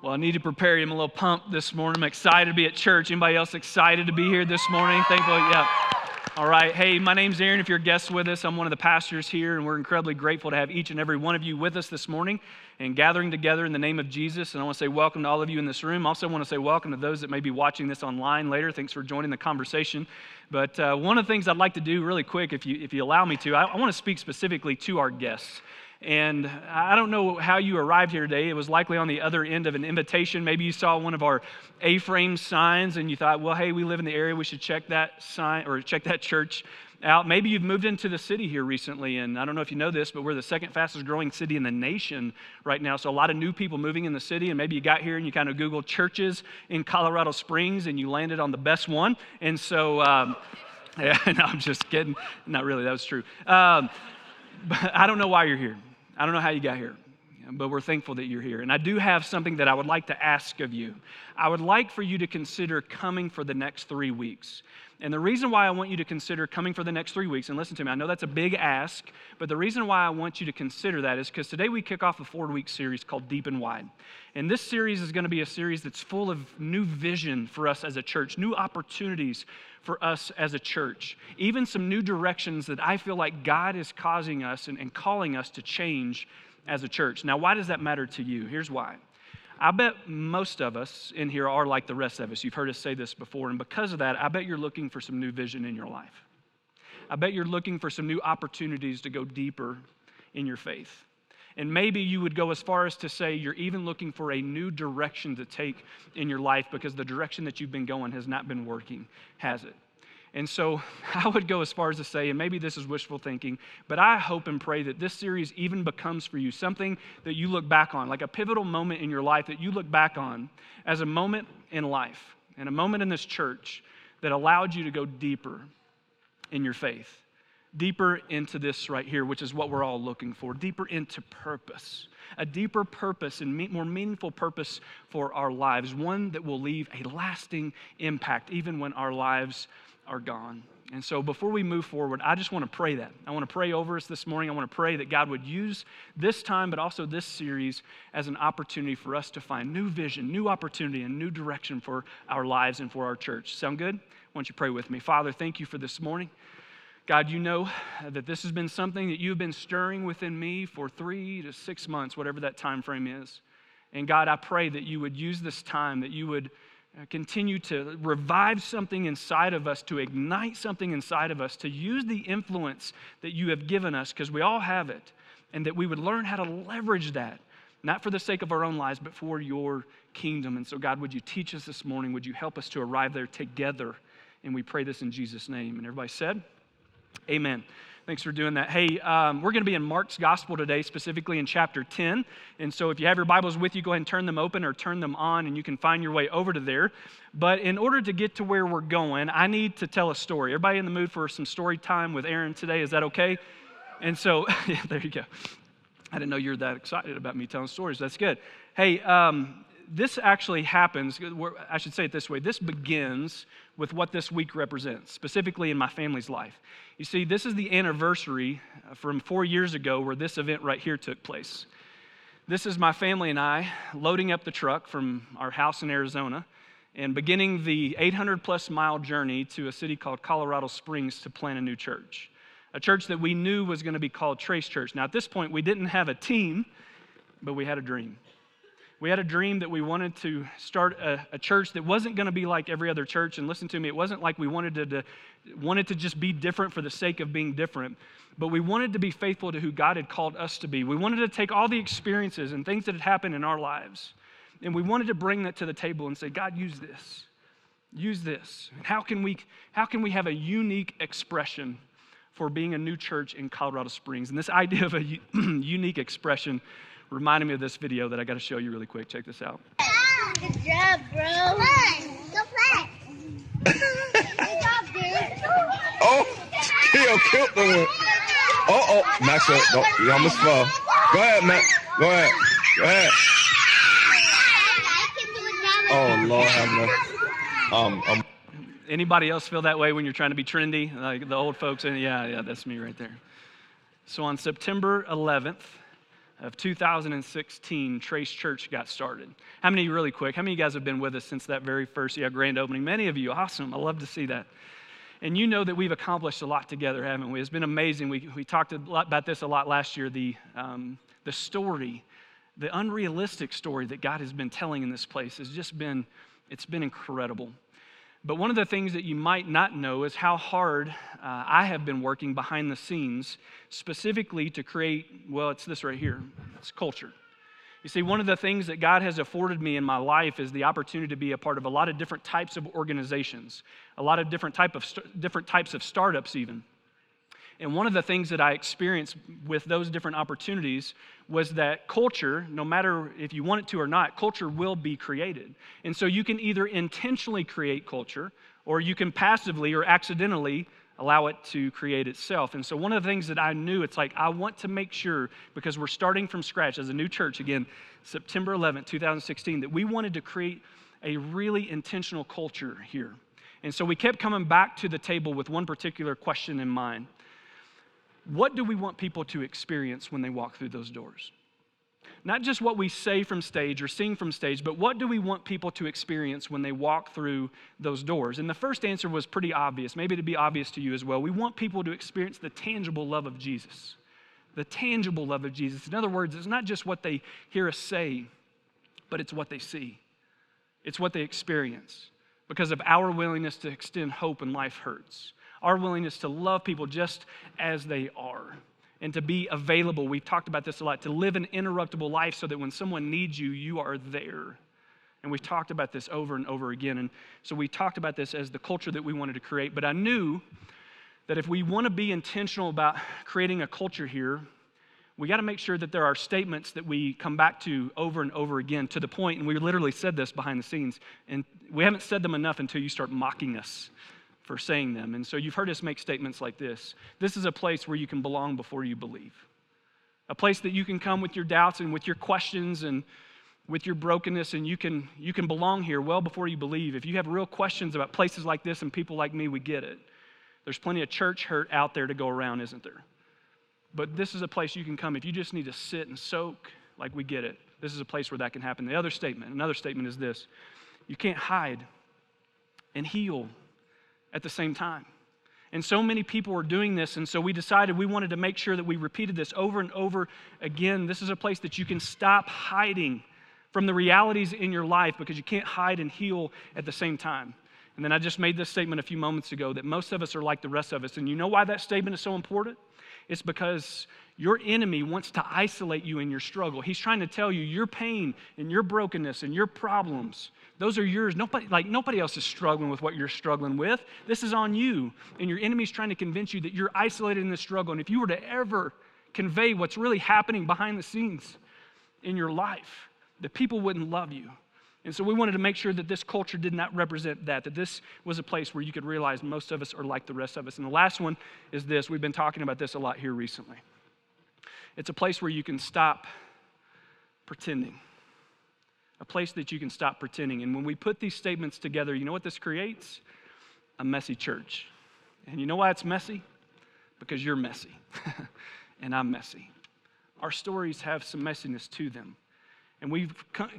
Well, I need to prepare you. I'm a little pumped this morning. I'm excited to be at church. Anybody else excited to be here this morning? Thankful, yeah. All right. Hey, my name's Aaron. If you're a guest with us, I'm one of the pastors here, and we're incredibly grateful to have each and every one of you with us this morning and gathering together in the name of Jesus. And I want to say welcome to all of you in this room. Also want to say welcome to those that may be watching this online later. Thanks for joining the conversation. But uh, one of the things I'd like to do really quick, if you, if you allow me to, I, I want to speak specifically to our guests. And I don't know how you arrived here today. It was likely on the other end of an invitation. Maybe you saw one of our A frame signs and you thought, well, hey, we live in the area. We should check that sign or check that church out. Maybe you've moved into the city here recently. And I don't know if you know this, but we're the second fastest growing city in the nation right now. So a lot of new people moving in the city. And maybe you got here and you kind of Googled churches in Colorado Springs and you landed on the best one. And so, um, yeah, no, I'm just kidding. Not really. That was true. Um, I don't know why you're here. I don't know how you got here, but we're thankful that you're here. And I do have something that I would like to ask of you. I would like for you to consider coming for the next three weeks. And the reason why I want you to consider coming for the next three weeks, and listen to me, I know that's a big ask, but the reason why I want you to consider that is because today we kick off a four week series called Deep and Wide. And this series is going to be a series that's full of new vision for us as a church, new opportunities for us as a church, even some new directions that I feel like God is causing us and, and calling us to change as a church. Now, why does that matter to you? Here's why. I bet most of us in here are like the rest of us. You've heard us say this before, and because of that, I bet you're looking for some new vision in your life. I bet you're looking for some new opportunities to go deeper in your faith. And maybe you would go as far as to say you're even looking for a new direction to take in your life because the direction that you've been going has not been working, has it? And so I would go as far as to say, and maybe this is wishful thinking, but I hope and pray that this series even becomes for you something that you look back on, like a pivotal moment in your life that you look back on as a moment in life and a moment in this church that allowed you to go deeper in your faith, deeper into this right here, which is what we're all looking for, deeper into purpose. A deeper purpose and more meaningful purpose for our lives, one that will leave a lasting impact even when our lives are gone. And so before we move forward, I just want to pray that. I want to pray over us this morning. I want to pray that God would use this time, but also this series, as an opportunity for us to find new vision, new opportunity, and new direction for our lives and for our church. Sound good? Why don't you pray with me? Father, thank you for this morning. God, you know that this has been something that you've been stirring within me for three to six months, whatever that time frame is. And God, I pray that you would use this time, that you would Uh, continue to revive something inside of us, to ignite something inside of us, to use the influence that you have given us, because we all have it, and that we would learn how to leverage that, not for the sake of our own lives, but for your kingdom. And so, God, would you teach us this morning? Would you help us to arrive there together? And we pray this in Jesus' name. And everybody said, Amen. Thanks for doing that. Hey, um, we're going to be in Mark's gospel today, specifically in chapter 10. And so if you have your Bibles with you, go ahead and turn them open or turn them on, and you can find your way over to there. But in order to get to where we're going, I need to tell a story. Everybody in the mood for some story time with Aaron today? Is that okay? And so, yeah, there you go. I didn't know you were that excited about me telling stories. That's good. Hey, um, this actually happens, I should say it this way this begins with what this week represents, specifically in my family's life. You see, this is the anniversary uh, from four years ago where this event right here took place. This is my family and I loading up the truck from our house in Arizona and beginning the 800 plus mile journey to a city called Colorado Springs to plant a new church. A church that we knew was going to be called Trace Church. Now, at this point, we didn't have a team, but we had a dream. We had a dream that we wanted to start a, a church that wasn't going to be like every other church. And listen to me, it wasn't like we wanted to, to, wanted to just be different for the sake of being different, but we wanted to be faithful to who God had called us to be. We wanted to take all the experiences and things that had happened in our lives, and we wanted to bring that to the table and say, God, use this. Use this. How can we, how can we have a unique expression for being a new church in Colorado Springs? And this idea of a unique expression reminded me of this video that I got to show you really quick. Check this out. Good job, bro. Come on, go play. Good job, dude. Oh, Keo killed the one. Oh, oh, Max, uh, don't, you almost fell. Go ahead, Max. Go ahead. Go ahead. Oh, Lord have mercy. Um, um. Anybody else feel that way when you're trying to be trendy? Like the old folks, and yeah, yeah, that's me right there. So on September 11th, of 2016, Trace Church got started. How many, really quick, how many of you guys have been with us since that very first yeah, grand opening? Many of you, awesome. I love to see that. And you know that we've accomplished a lot together, haven't we? It's been amazing. We, we talked about this a lot last year the, um, the story, the unrealistic story that God has been telling in this place has just been, it's been incredible. But one of the things that you might not know is how hard uh, I have been working behind the scenes, specifically to create, well, it's this right here it's culture. You see, one of the things that God has afforded me in my life is the opportunity to be a part of a lot of different types of organizations, a lot of different, type of different types of startups, even. And one of the things that I experienced with those different opportunities was that culture, no matter if you want it to or not, culture will be created. And so you can either intentionally create culture or you can passively or accidentally allow it to create itself. And so one of the things that I knew, it's like I want to make sure, because we're starting from scratch as a new church, again, September 11th, 2016, that we wanted to create a really intentional culture here. And so we kept coming back to the table with one particular question in mind what do we want people to experience when they walk through those doors? Not just what we say from stage or sing from stage, but what do we want people to experience when they walk through those doors? And the first answer was pretty obvious, maybe it'd be obvious to you as well. We want people to experience the tangible love of Jesus. The tangible love of Jesus. In other words, it's not just what they hear us say, but it's what they see, it's what they experience because of our willingness to extend hope when life hurts our willingness to love people just as they are and to be available. We've talked about this a lot to live an interruptible life so that when someone needs you, you are there. And we've talked about this over and over again. And so we talked about this as the culture that we wanted to create. But I knew that if we want to be intentional about creating a culture here, we got to make sure that there are statements that we come back to over and over again to the point, and we literally said this behind the scenes, and we haven't said them enough until you start mocking us for saying them. And so you've heard us make statements like this. This is a place where you can belong before you believe, a place that you can come with your doubts and with your questions and with your brokenness and you can you can belong here well before you believe. If you have real questions about places like this and people like me we get it. There's plenty of church hurt out there to go around isn't there? But this is a place you can come if you just need to sit and soak like we get it. This is a place where that can happen. The other statement another statement is this. You can't hide and heal at the same time. And so many people were doing this, and so we decided we wanted to make sure that we repeated this over and over again. This is a place that you can stop hiding from the realities in your life because you can't hide and heal at the same time. And then I just made this statement a few moments ago that most of us are like the rest of us. And you know why that statement is so important? It's because your enemy wants to isolate you in your struggle. He's trying to tell you your pain and your brokenness and your problems those are yours. Nobody, like nobody else is struggling with what you're struggling with. This is on you. And your enemy's trying to convince you that you're isolated in this struggle. And if you were to ever convey what's really happening behind the scenes in your life, that people wouldn't love you. And so we wanted to make sure that this culture did not represent that, that this was a place where you could realize most of us are like the rest of us. And the last one is this we've been talking about this a lot here recently. It's a place where you can stop pretending a place that you can stop pretending. And when we put these statements together, you know what this creates? A messy church. And you know why it's messy? Because you're messy, and I'm messy. Our stories have some messiness to them. And we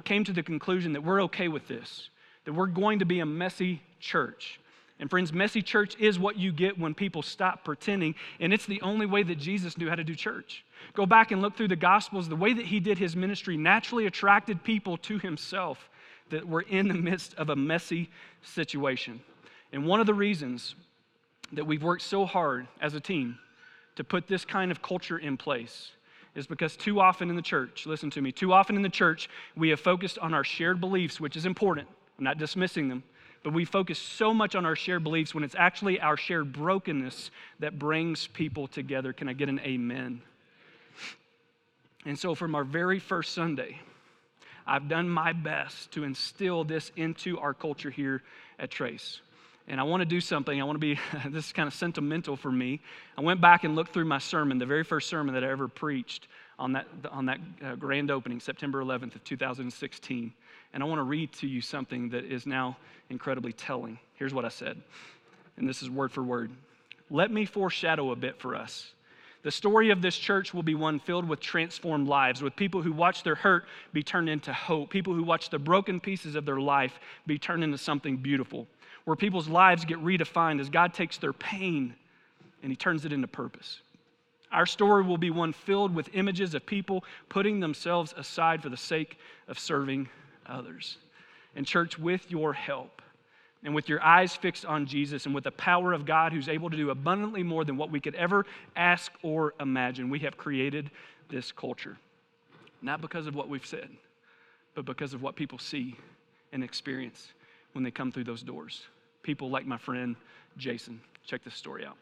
came to the conclusion that we're okay with this, that we're going to be a messy church. And friends, messy church is what you get when people stop pretending, and it's the only way that Jesus knew how to do church. Go back and look through the Gospels. The way that he did his ministry naturally attracted people to himself that were in the midst of a messy situation. And one of the reasons that we've worked so hard as a team to put this kind of culture in place is because too often in the church, listen to me, too often in the church, we have focused on our shared beliefs, which is important. I'm not dismissing them. But we focus so much on our shared beliefs when it's actually our shared brokenness that brings people together. Can I get an amen? And so, from our very first Sunday, I've done my best to instill this into our culture here at Trace. And I want to do something. I want to be, this is kind of sentimental for me. I went back and looked through my sermon, the very first sermon that I ever preached on that, on that uh, grand opening, September 11th of 2016. And I want to read to you something that is now incredibly telling. Here's what I said, and this is word for word. Let me foreshadow a bit for us The story of this church will be one filled with transformed lives, with people who watch their hurt be turned into hope, people who watch the broken pieces of their life be turned into something beautiful, where people's lives get redefined as God takes their pain and He turns it into purpose. Our story will be one filled with images of people putting themselves aside for the sake of serving others. And, church, with your help, and with your eyes fixed on Jesus and with the power of God who's able to do abundantly more than what we could ever ask or imagine, we have created this culture. Not because of what we've said, but because of what people see and experience when they come through those doors. People like my friend Jason. Check this story out.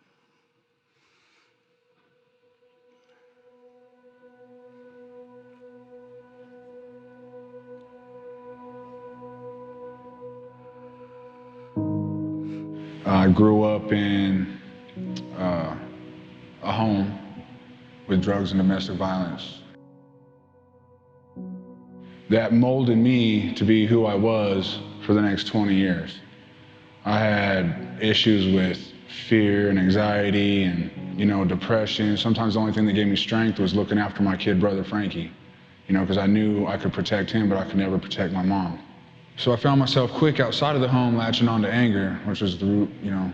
I grew up in uh, a home with drugs and domestic violence. That molded me to be who I was for the next 20 years. I had issues with fear and anxiety and, you know, depression. Sometimes the only thing that gave me strength was looking after my kid brother Frankie, you know, because I knew I could protect him, but I could never protect my mom. So I found myself quick outside of the home latching on to anger, which was the root, you know,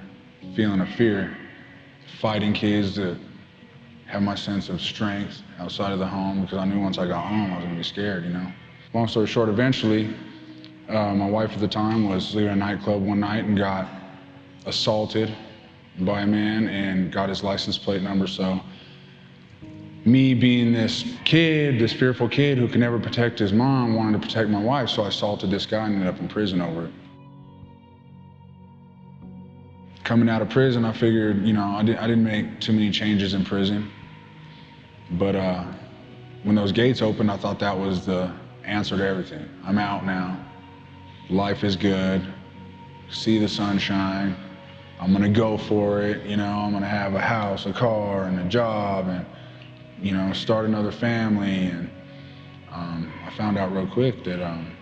feeling of fear. Fighting kids to have my sense of strength outside of the home because I knew once I got home I was gonna be scared, you know. Long story short, eventually, uh, my wife at the time was leaving a nightclub one night and got assaulted by a man and got his license plate number. So me being this kid, this fearful kid who could never protect his mom, wanted to protect my wife, so I assaulted this guy and ended up in prison over it. Coming out of prison, I figured, you know, I, did, I didn't make too many changes in prison. But uh, when those gates opened, I thought that was the answer to everything. I'm out now. Life is good. See the sunshine. I'm gonna go for it. You know, I'm gonna have a house, a car, and a job, and you know, start another family. And um, I found out real quick that um,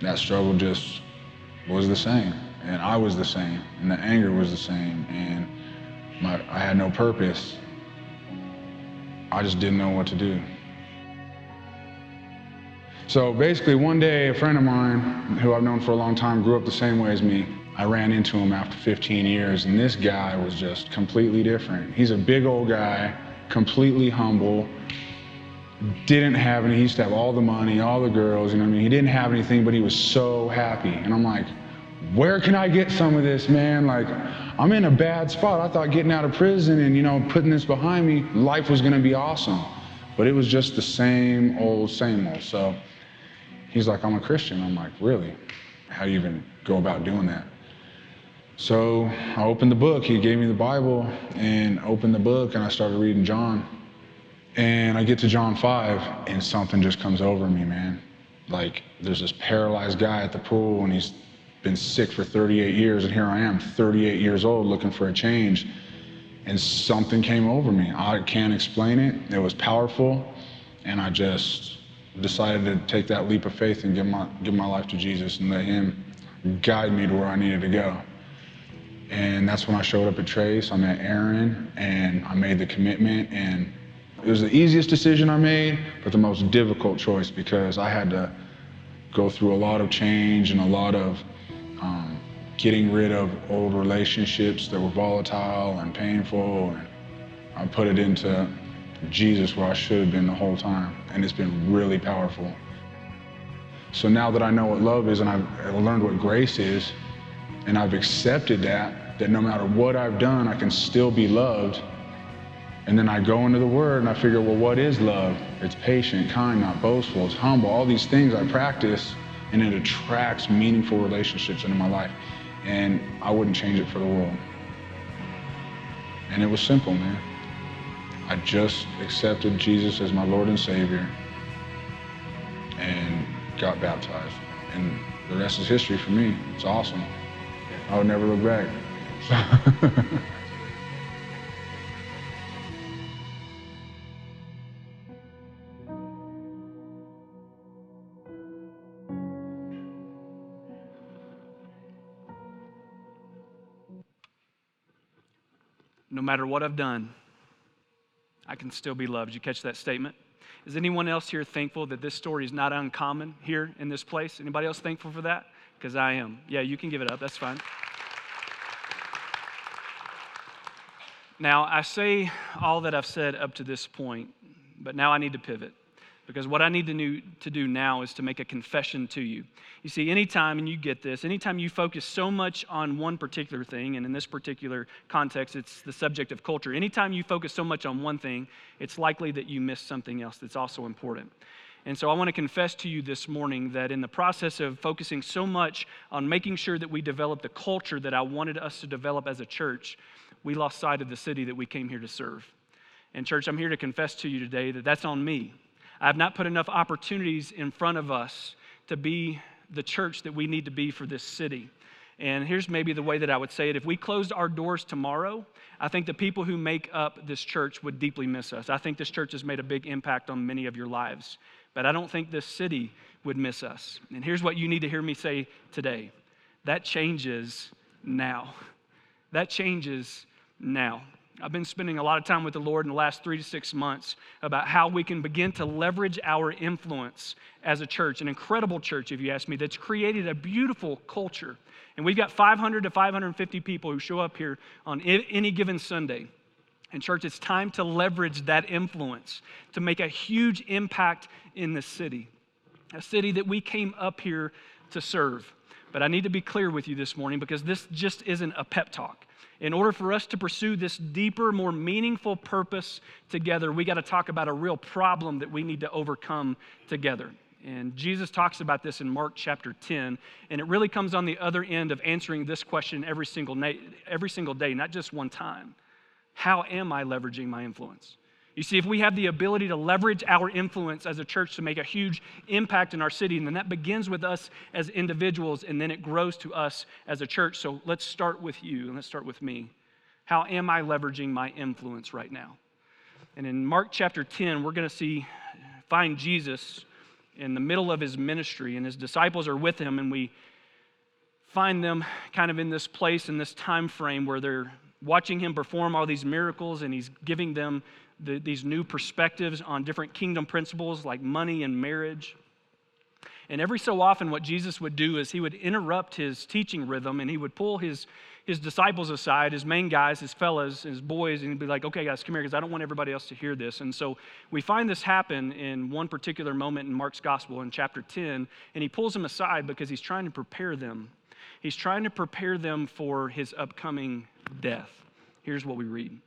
that struggle just was the same, and I was the same, and the anger was the same, and my, I had no purpose. I just didn't know what to do. So basically, one day, a friend of mine who I've known for a long time grew up the same way as me. I ran into him after 15 years, and this guy was just completely different. He's a big old guy, completely humble, didn't have any, he used to have all the money, all the girls, you know what I mean? He didn't have anything, but he was so happy. And I'm like, where can I get some of this, man? Like, I'm in a bad spot. I thought getting out of prison and, you know, putting this behind me, life was gonna be awesome. But it was just the same old, same old. So he's like, I'm a Christian. I'm like, really? How do you even go about doing that? So I opened the book. He gave me the Bible and opened the book, and I started reading John. And I get to John 5, and something just comes over me, man. Like, there's this paralyzed guy at the pool, and he's been sick for 38 years, and here I am, 38 years old, looking for a change. And something came over me. I can't explain it. It was powerful, and I just decided to take that leap of faith and give my, give my life to Jesus and let Him guide me to where I needed to go. And that's when I showed up at Trace. I met Aaron and I made the commitment. And it was the easiest decision I made, but the most difficult choice because I had to go through a lot of change and a lot of um, getting rid of old relationships that were volatile and painful. And I put it into Jesus where I should have been the whole time. And it's been really powerful. So now that I know what love is and I've learned what grace is, and I've accepted that, that no matter what I've done, I can still be loved. And then I go into the Word and I figure, well, what is love? It's patient, kind, not boastful, it's humble. All these things I practice, and it attracts meaningful relationships into my life. And I wouldn't change it for the world. And it was simple, man. I just accepted Jesus as my Lord and Savior and got baptized. And the rest is history for me. It's awesome. I would never look back. No matter what I've done, I can still be loved. You catch that statement? Is anyone else here thankful that this story is not uncommon here in this place? Anybody else thankful for that? Because I am. Yeah, you can give it up. That's fine. Now, I say all that I've said up to this point, but now I need to pivot. Because what I need to, do, to do now is to make a confession to you. You see, anytime, and you get this, anytime you focus so much on one particular thing, and in this particular context, it's the subject of culture, anytime you focus so much on one thing, it's likely that you miss something else that's also important. And so I want to confess to you this morning that in the process of focusing so much on making sure that we develop the culture that I wanted us to develop as a church, we lost sight of the city that we came here to serve. And, church, I'm here to confess to you today that that's on me. I have not put enough opportunities in front of us to be the church that we need to be for this city. And here's maybe the way that I would say it. If we closed our doors tomorrow, I think the people who make up this church would deeply miss us. I think this church has made a big impact on many of your lives, but I don't think this city would miss us. And here's what you need to hear me say today that changes now. That changes now. I've been spending a lot of time with the Lord in the last three to six months about how we can begin to leverage our influence as a church, an incredible church, if you ask me, that's created a beautiful culture. And we've got 500 to 550 people who show up here on any given Sunday. And, church, it's time to leverage that influence to make a huge impact in the city, a city that we came up here to serve. But I need to be clear with you this morning because this just isn't a pep talk in order for us to pursue this deeper, more meaningful purpose together, we got to talk about a real problem that we need to overcome together. And Jesus talks about this in Mark chapter 10, and it really comes on the other end of answering this question every single, na- every single day, not just one time. How am I leveraging my influence? You see, if we have the ability to leverage our influence as a church to make a huge impact in our city, and then that begins with us as individuals, and then it grows to us as a church. So let's start with you, and let's start with me. How am I leveraging my influence right now? And in Mark chapter 10, we're going to see, find Jesus in the middle of his ministry, and his disciples are with him, and we find them kind of in this place, in this time frame where they're watching him perform all these miracles, and he's giving them the, these new perspectives on different kingdom principles like money and marriage. And every so often, what Jesus would do is he would interrupt his teaching rhythm and he would pull his, his disciples aside, his main guys, his fellas, his boys, and he'd be like, okay, guys, come here, because I don't want everybody else to hear this. And so we find this happen in one particular moment in Mark's gospel in chapter 10, and he pulls them aside because he's trying to prepare them. He's trying to prepare them for his upcoming death. Here's what we read.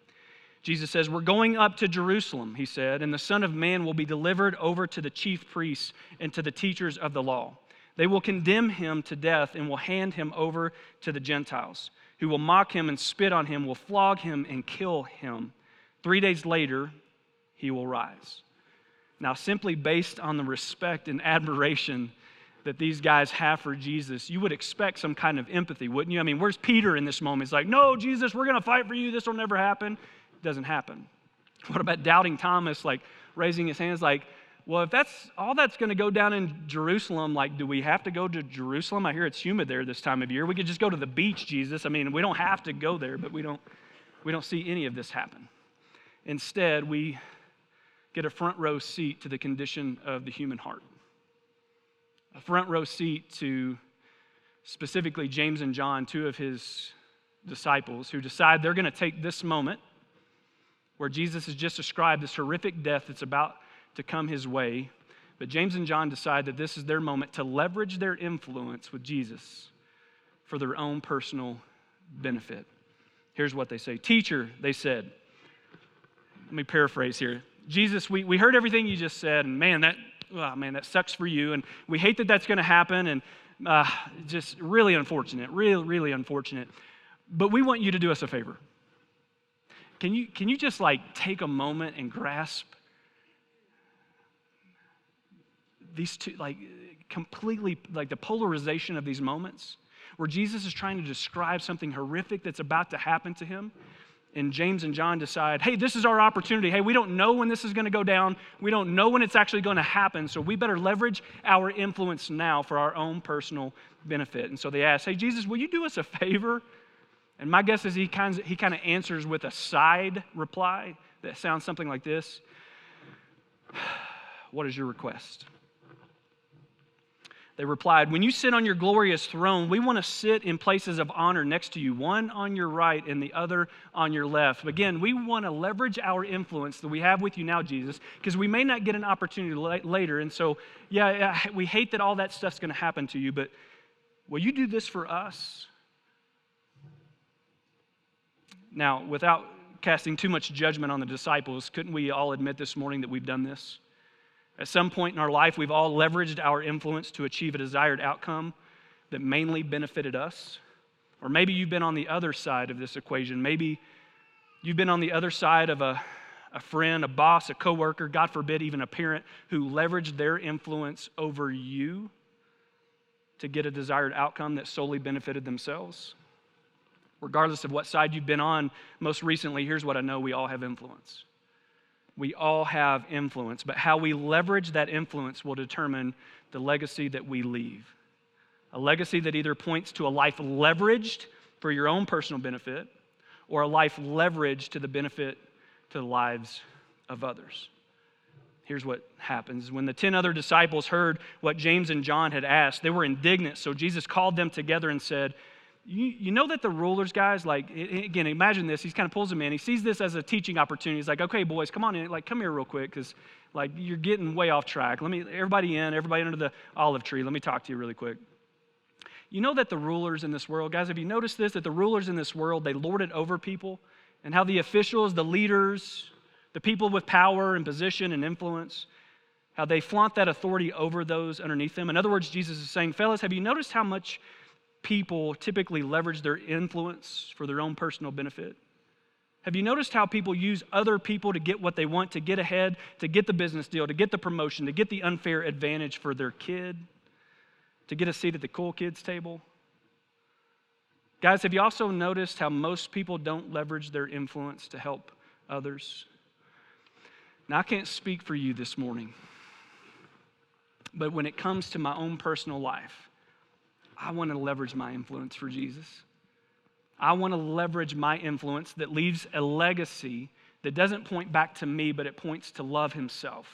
Jesus says, We're going up to Jerusalem, he said, and the Son of Man will be delivered over to the chief priests and to the teachers of the law. They will condemn him to death and will hand him over to the Gentiles, who will mock him and spit on him, will flog him and kill him. Three days later, he will rise. Now, simply based on the respect and admiration that these guys have for Jesus, you would expect some kind of empathy, wouldn't you? I mean, where's Peter in this moment? He's like, No, Jesus, we're going to fight for you. This will never happen doesn't happen. What about doubting Thomas, like raising his hands, like, well, if that's all that's going to go down in Jerusalem, like, do we have to go to Jerusalem? I hear it's humid there this time of year. We could just go to the beach, Jesus. I mean, we don't have to go there, but we don't, we don't see any of this happen. Instead, we get a front row seat to the condition of the human heart, a front row seat to specifically James and John, two of his disciples, who decide they're going to take this moment where Jesus has just described this horrific death that's about to come his way. But James and John decide that this is their moment to leverage their influence with Jesus for their own personal benefit. Here's what they say Teacher, they said, let me paraphrase here. Jesus, we, we heard everything you just said, and man, that, oh, man, that sucks for you, and we hate that that's going to happen, and uh, just really unfortunate, really, really unfortunate. But we want you to do us a favor. Can you, can you just like take a moment and grasp these two, like completely, like the polarization of these moments where Jesus is trying to describe something horrific that's about to happen to him? And James and John decide, hey, this is our opportunity. Hey, we don't know when this is going to go down. We don't know when it's actually going to happen. So we better leverage our influence now for our own personal benefit. And so they ask, hey, Jesus, will you do us a favor? And my guess is he kind of, he kind of answers with a side reply that sounds something like this What is your request? They replied, When you sit on your glorious throne, we want to sit in places of honor next to you, one on your right and the other on your left. Again, we want to leverage our influence that we have with you now, Jesus, because we may not get an opportunity later. And so, yeah, we hate that all that stuff's going to happen to you, but will you do this for us? Now, without casting too much judgment on the disciples, couldn't we all admit this morning that we've done this? At some point in our life, we've all leveraged our influence to achieve a desired outcome that mainly benefited us. Or maybe you've been on the other side of this equation. Maybe you've been on the other side of a, a friend, a boss, a coworker, God forbid, even a parent who leveraged their influence over you to get a desired outcome that solely benefited themselves. Regardless of what side you've been on most recently, here's what I know we all have influence we all have influence, but how we leverage that influence will determine the legacy that we leave. A legacy that either points to a life leveraged for your own personal benefit or a life leveraged to the benefit to the lives of others. Here's what happens. When the 10 other disciples heard what James and John had asked, they were indignant. So Jesus called them together and said, you, you know that the rulers, guys, like, again, imagine this. He kind of pulls them in. He sees this as a teaching opportunity. He's like, okay, boys, come on in. Like, come here real quick because, like, you're getting way off track. Let me, everybody in, everybody under the olive tree. Let me talk to you really quick. You know that the rulers in this world, guys, have you noticed this? That the rulers in this world, they lord it over people, and how the officials, the leaders, the people with power and position and influence, how they flaunt that authority over those underneath them. In other words, Jesus is saying, fellas, have you noticed how much people typically leverage their influence for their own personal benefit? Have you noticed how people use other people to get what they want, to get ahead, to get the business deal, to get the promotion, to get the unfair advantage for their kid, to get a seat at the cool kids' table? Guys, have you also noticed how most people don't leverage their influence to help others? Now, I can't speak for you this morning, but when it comes to my own personal life, I want to leverage my influence for Jesus. I want to leverage my influence that leaves a legacy that doesn't point back to me, but it points to love Himself.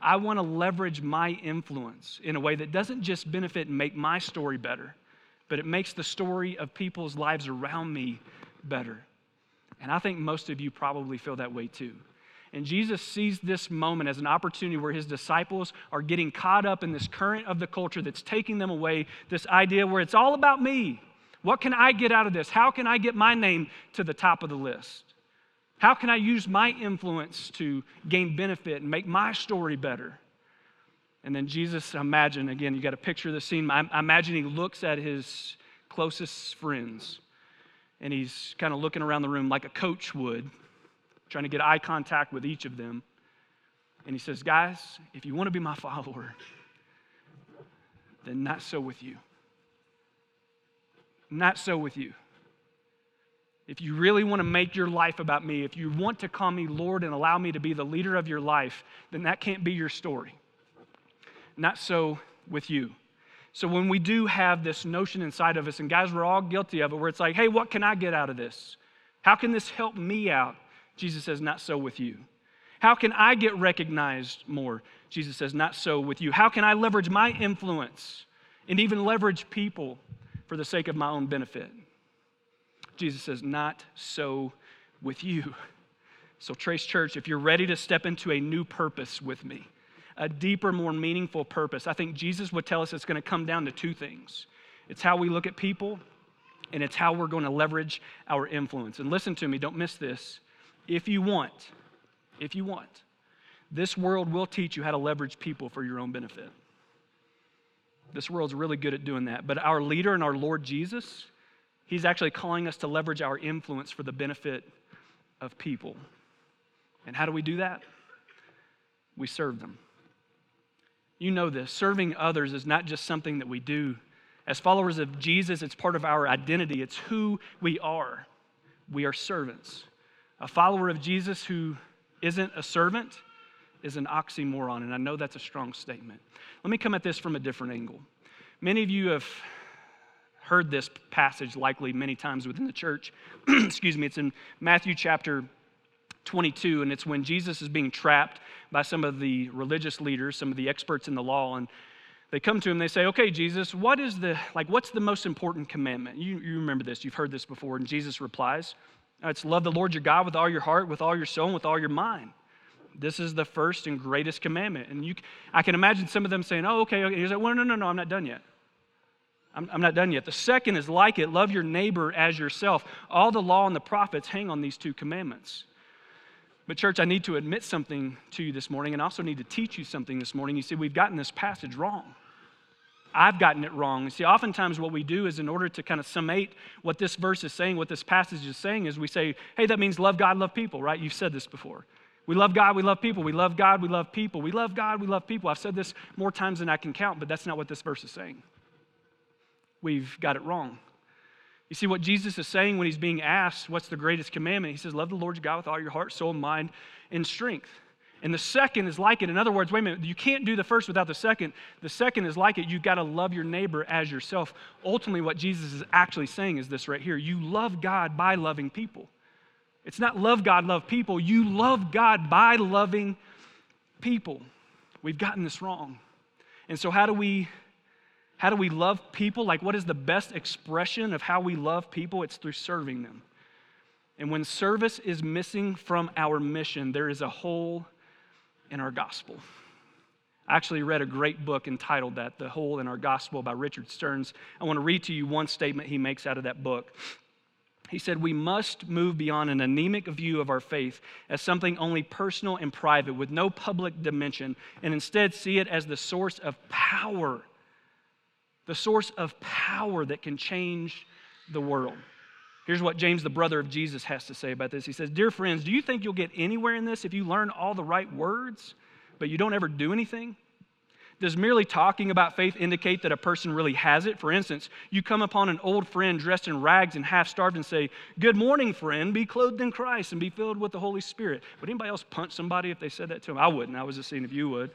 I want to leverage my influence in a way that doesn't just benefit and make my story better, but it makes the story of people's lives around me better. And I think most of you probably feel that way too. And Jesus sees this moment as an opportunity where his disciples are getting caught up in this current of the culture that's taking them away, this idea where it's all about me. What can I get out of this? How can I get my name to the top of the list? How can I use my influence to gain benefit and make my story better? And then Jesus, imagine, again, you got to picture the scene. I, I imagine he looks at his closest friends and he's kind of looking around the room like a coach would trying to get eye contact with each of them. And he says, Guys, if you want to be my follower, then not so with you. Not so with you. If you really want to make your life about me, if you want to call me Lord and allow me to be the leader of your life, then that can't be your story. Not so with you. So when we do have this notion inside of us, and guys, we're all guilty of it, where it's like, hey, what can I get out of this? How can this help me out? Jesus says, Not so with you. How can I get recognized more? Jesus says, Not so with you. How can I leverage my influence and even leverage people for the sake of my own benefit? Jesus says, Not so with you. So, Trace Church, if you're ready to step into a new purpose with me, a deeper, more meaningful purpose, I think Jesus would tell us it's going to come down to two things it's how we look at people, and it's how we're going to leverage our influence. And listen to me, don't miss this if you want, if you want, this world will teach you how to leverage people for your own benefit. This world's really good at doing that. But our leader and our Lord Jesus, he's actually calling us to leverage our influence for the benefit of people. And how do we do that? We serve them. You know this. Serving others is not just something that we do. As followers of Jesus, it's part of our identity, it's who we are. We are servants. A follower of Jesus who isn't a servant is an oxymoron, and I know that's a strong statement. Let me come at this from a different angle. Many of you have heard this passage likely many times within the church. Excuse me, it's in Matthew chapter 22, and it's when Jesus is being trapped by some of the religious leaders, some of the experts in the law, and they come to him they say okay jesus what is the like what's the most important commandment you, you remember this you've heard this before and jesus replies Uh, it's love the lord your god with all your heart with all your soul and with all your mind. This is the first and greatest commandment. And you i can imagine some of them saying oh okay, okay. he's like well no no no i'm not done yet. I'm, I'm not done yet. The second is like it. Love your neighbor as yourself. All the law and the prophets hang on these two commandments. But, church, I need to admit something to you this morning and also need to teach you something this morning. You see, we've gotten this passage wrong. I've gotten it wrong. see, oftentimes what we do is in order to kind of summate what this verse is saying, what this passage is saying, is we say, hey, that means love God, love people, right? You've said this before. We love God, we love people. We love God, we love people. We love God, we love people. I've said this more times than I can count, but that's not what this verse is saying. We've got it wrong. You see, what Jesus is saying when he's being asked, what's the greatest commandment? He says, Love the Lord your God with all your heart, soul, mind, and strength. And the second is like it. In other words, wait a minute, you can't do the first without the second. The second is like it. You've got to love your neighbor as yourself. Ultimately, what Jesus is actually saying is this right here you love God by loving people. It's not love God, love people. You love God by loving people. We've gotten this wrong. And so, how do we how do we love people? Like, what is the best expression of how we love people? It's through serving them. And when service is missing from our mission, there is a hole in our gospel. I actually read a great book entitled that, The Hole in Our Gospel by Richard Stearns. I want to read to you one statement he makes out of that book. He said, We must move beyond an anemic view of our faith as something only personal and private with no public dimension, and instead see it as the source of power, the source of power that can change the world. Here's what James, the brother of Jesus, has to say about this. He says, Dear friends, do you think you'll get anywhere in this if you learn all the right words, but you don't ever do anything? Does merely talking about faith indicate that a person really has it? For instance, you come upon an old friend dressed in rags and half starved and say, Good morning, friend, be clothed in Christ and be filled with the Holy Spirit. Would anybody else punch somebody if they said that to him? I wouldn't. I was just seeing if you would.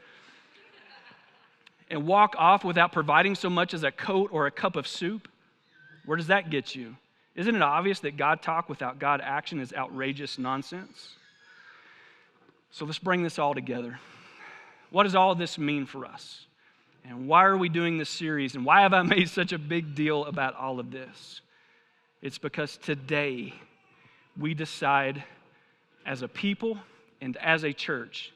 And walk off without providing so much as a coat or a cup of soup? Where does that get you? Isn't it obvious that God talk without God action is outrageous nonsense? So let's bring this all together. What does all this mean for us? And why are we doing this series? And why have I made such a big deal about all of this? It's because today we decide as a people and as a church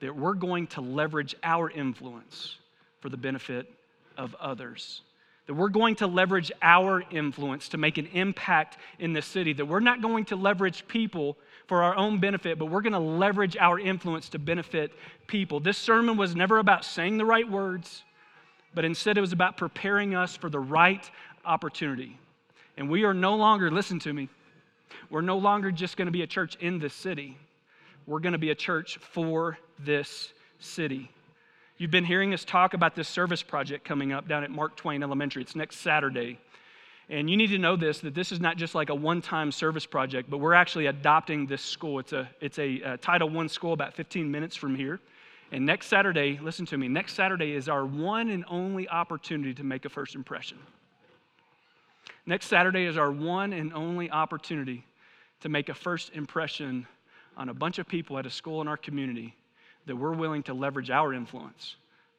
that we're going to leverage our influence for the benefit of others that we're going to leverage our influence to make an impact in the city, that we're not going to leverage people for our own benefit, but we're going to leverage our influence to benefit people. This sermon was never about saying the right words, but instead it was about preparing us for the right opportunity. And we are no longer, listen to me, we're no longer just going to be a church in this city, we're going to be a church for this city. You've been hearing us talk about this service project coming up down at Mark Twain Elementary. It's next Saturday. And you need to know this that this is not just like a one time service project, but we're actually adopting this school. It's a, it's a, a Title I school about 15 minutes from here. And next Saturday, listen to me, next Saturday is our one and only opportunity to make a first impression. Next Saturday is our one and only opportunity to make a first impression on a bunch of people at a school in our community that we're willing to leverage our influence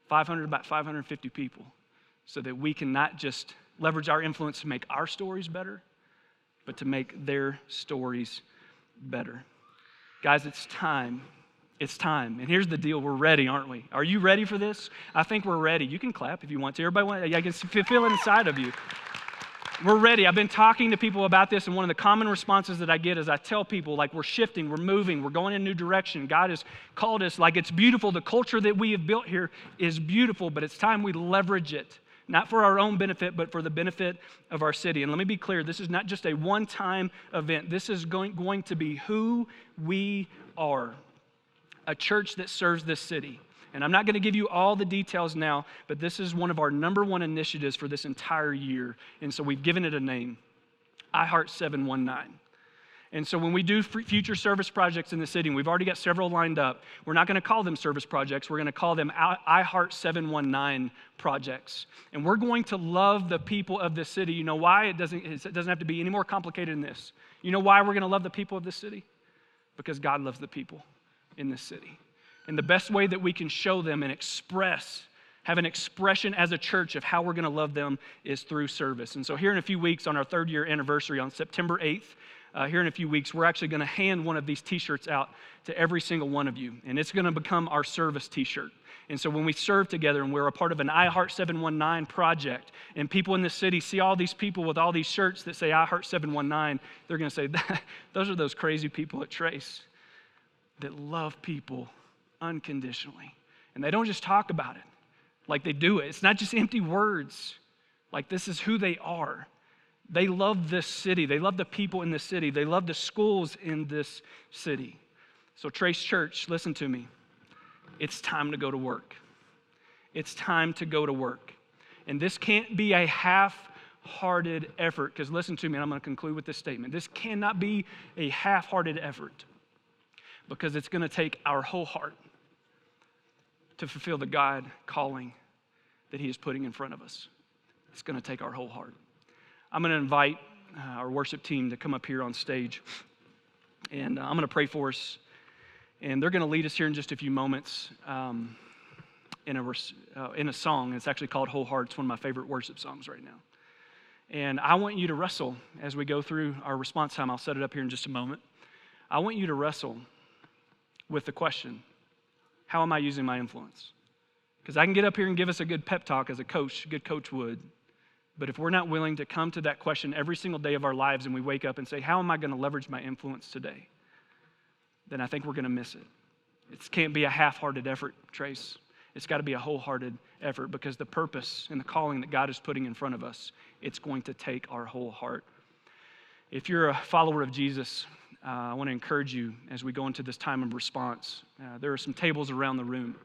500, about 550 people so that we can not just leverage our influence to make our stories better, but to make their stories better. Guys, it's time. It's time. And here's the deal we're ready, aren't we? Are you ready for this? I think we're ready. You can clap if you want to. Everybody, I can feel it inside of you we're ready. I've been talking to people about this, and one of the common responses that I get is I tell people, like, we're shifting, we're moving, we're going in a new direction. God has called us, like, it's beautiful. The culture that we have built here is beautiful, but it's time we leverage it, not for our own benefit, but for the benefit of our city. And let me be clear this is not just a one time event, this is going, going to be who we are a church that serves this city. And I'm not going to give you all the details now, but this is one of our number one initiatives for this entire year. And so we've given it a name I Heart 719. And so when we do future service projects in the city, and we've already got several lined up, we're not going to call them service projects. We're going to call them iHeart 719 projects. And we're going to love the people of this city. You know why? It doesn't, it doesn't have to be any more complicated than this. You know why we're going to love the people of this city? Because God loves the people in this city. And the best way that we can show them and express have an expression as a church of how we're going to love them is through service. And so, here in a few weeks, on our third year anniversary, on September 8th, uh, here in a few weeks, we're actually going to hand one of these t shirts out to every single one of you. And it's going to become our service t shirt. And so when we serve together and we're a part of an iHeart 719 project, and people in the city see all these people with all these shirts that say iHeart 719, they're going to say, Those are those crazy people at Trace that love people unconditionally. And they don't just talk about it, like they do it. It's not just empty words, like this is who they are. They love this city. They love the people in the city. They love the schools in this city. So, Trace Church, listen to me. It's time to go to work. It's time to go to work. And this can't be a half hearted effort, because listen to me, and I'm going to conclude with this statement. This cannot be a half hearted effort, because it's going to take our whole heart to fulfill the God calling that He is putting in front of us. It's going to take our whole heart. I'm going to invite uh, our worship team to come up here on stage, and uh, I'm going to pray for us. And they're going to lead us here in just a few moments um, in, a, uh, in a song. It's actually called Whole Heart. It's one of my favorite worship songs right now. And I want you to wrestle as we go through our response time. I'll set it up here in just a moment. I want you to wrestle with the question How am I using my influence? Because I can get up here and give us a good pep talk as a coach, a good coach would. But if we're not willing to come to that question every single day of our lives and we wake up and say, How am I going to leverage my influence today? then I think we're going to miss it. It can't be a half hearted effort, Trace. It's got to be a wholehearted effort because the purpose and the calling that God is putting in front of us, it's going to take our whole heart. If you're a follower of Jesus, uh, I want to encourage you as we go into this time of response. Uh, there are some tables around the room.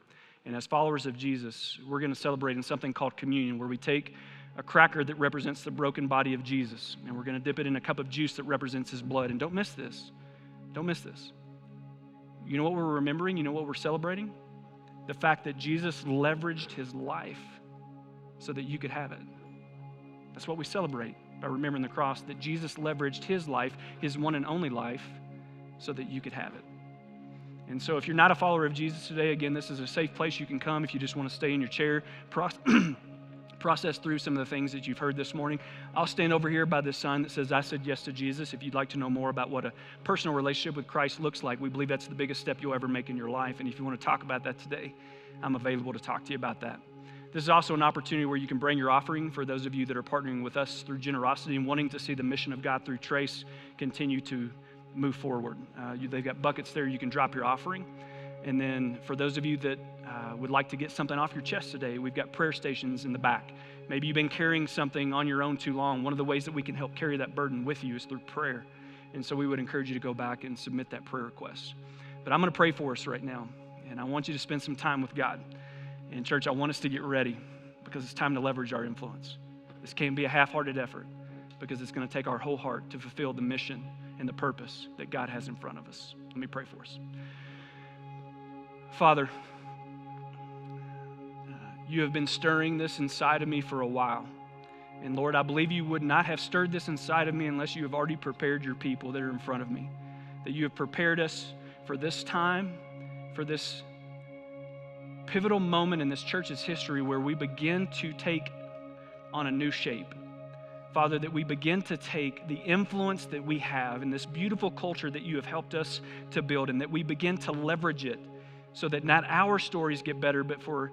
And as followers of Jesus, we're going to celebrate in something called communion, where we take a cracker that represents the broken body of Jesus, and we're going to dip it in a cup of juice that represents his blood. And don't miss this. Don't miss this. You know what we're remembering? You know what we're celebrating? The fact that Jesus leveraged his life so that you could have it. That's what we celebrate by remembering the cross, that Jesus leveraged his life, his one and only life, so that you could have it. And so, if you're not a follower of Jesus today, again, this is a safe place you can come if you just want to stay in your chair. process through some of the things that you've heard this morning. I'll stand over here by this sign that says, I said yes to Jesus. If you'd like to know more about what a personal relationship with Christ looks like, we believe that's the biggest step you'll ever make in your life. And if you want to talk about that today, I'm available to talk to you about that. This is also an opportunity where you can bring your offering for those of you that are partnering with us through generosity and wanting to see the mission of God through Trace continue to move forward. Uh, you, they've got buckets there you can drop your offering. And then for those of you that uh, would like to get something off your chest today, we've got prayer stations in the back. Maybe you've been carrying something on your own too long. One of the ways that we can help carry that burden with you is through prayer. And so we would encourage you to go back and submit that prayer request. But I'm going to pray for us right now. And I want you to spend some time with God. And, church, I want us to get ready because it's time to leverage our influence. This can't be a half hearted effort because it's going to take our whole heart to fulfill the mission and the purpose that God has in front of us. Let me pray for us. Father, uh, you have been stirring this inside of me for a while. And Lord, I believe you would not have stirred this inside of me unless you have already prepared your people that are in front of me. That you have prepared us for this time, for this pivotal moment in this church's history where we begin to take on a new shape. Father, that we begin to take the influence that we have in this beautiful culture that you have helped us to build, and that we begin to leverage it so that not our stories get better, but for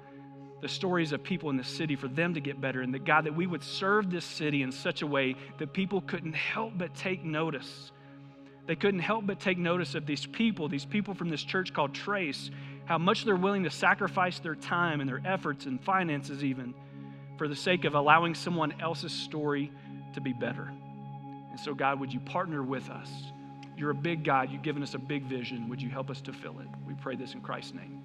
the stories of people in the city, for them to get better. And that God, that we would serve this city in such a way that people couldn't help but take notice. They couldn't help but take notice of these people, these people from this church called Trace, how much they're willing to sacrifice their time and their efforts and finances, even for the sake of allowing someone else's story to be better. And so, God, would you partner with us? You're a big God. You've given us a big vision. Would you help us to fill it? We pray this in Christ's name.